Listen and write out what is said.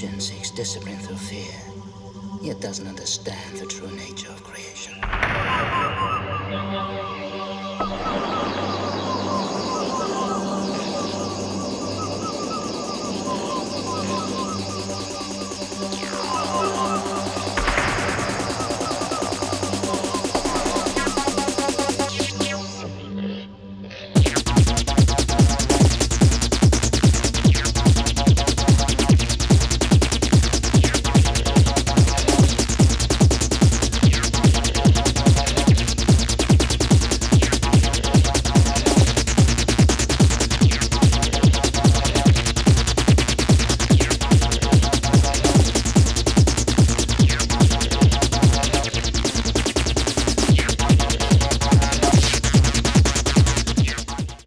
Religion seeks discipline through fear, yet doesn't understand the true nature of creation.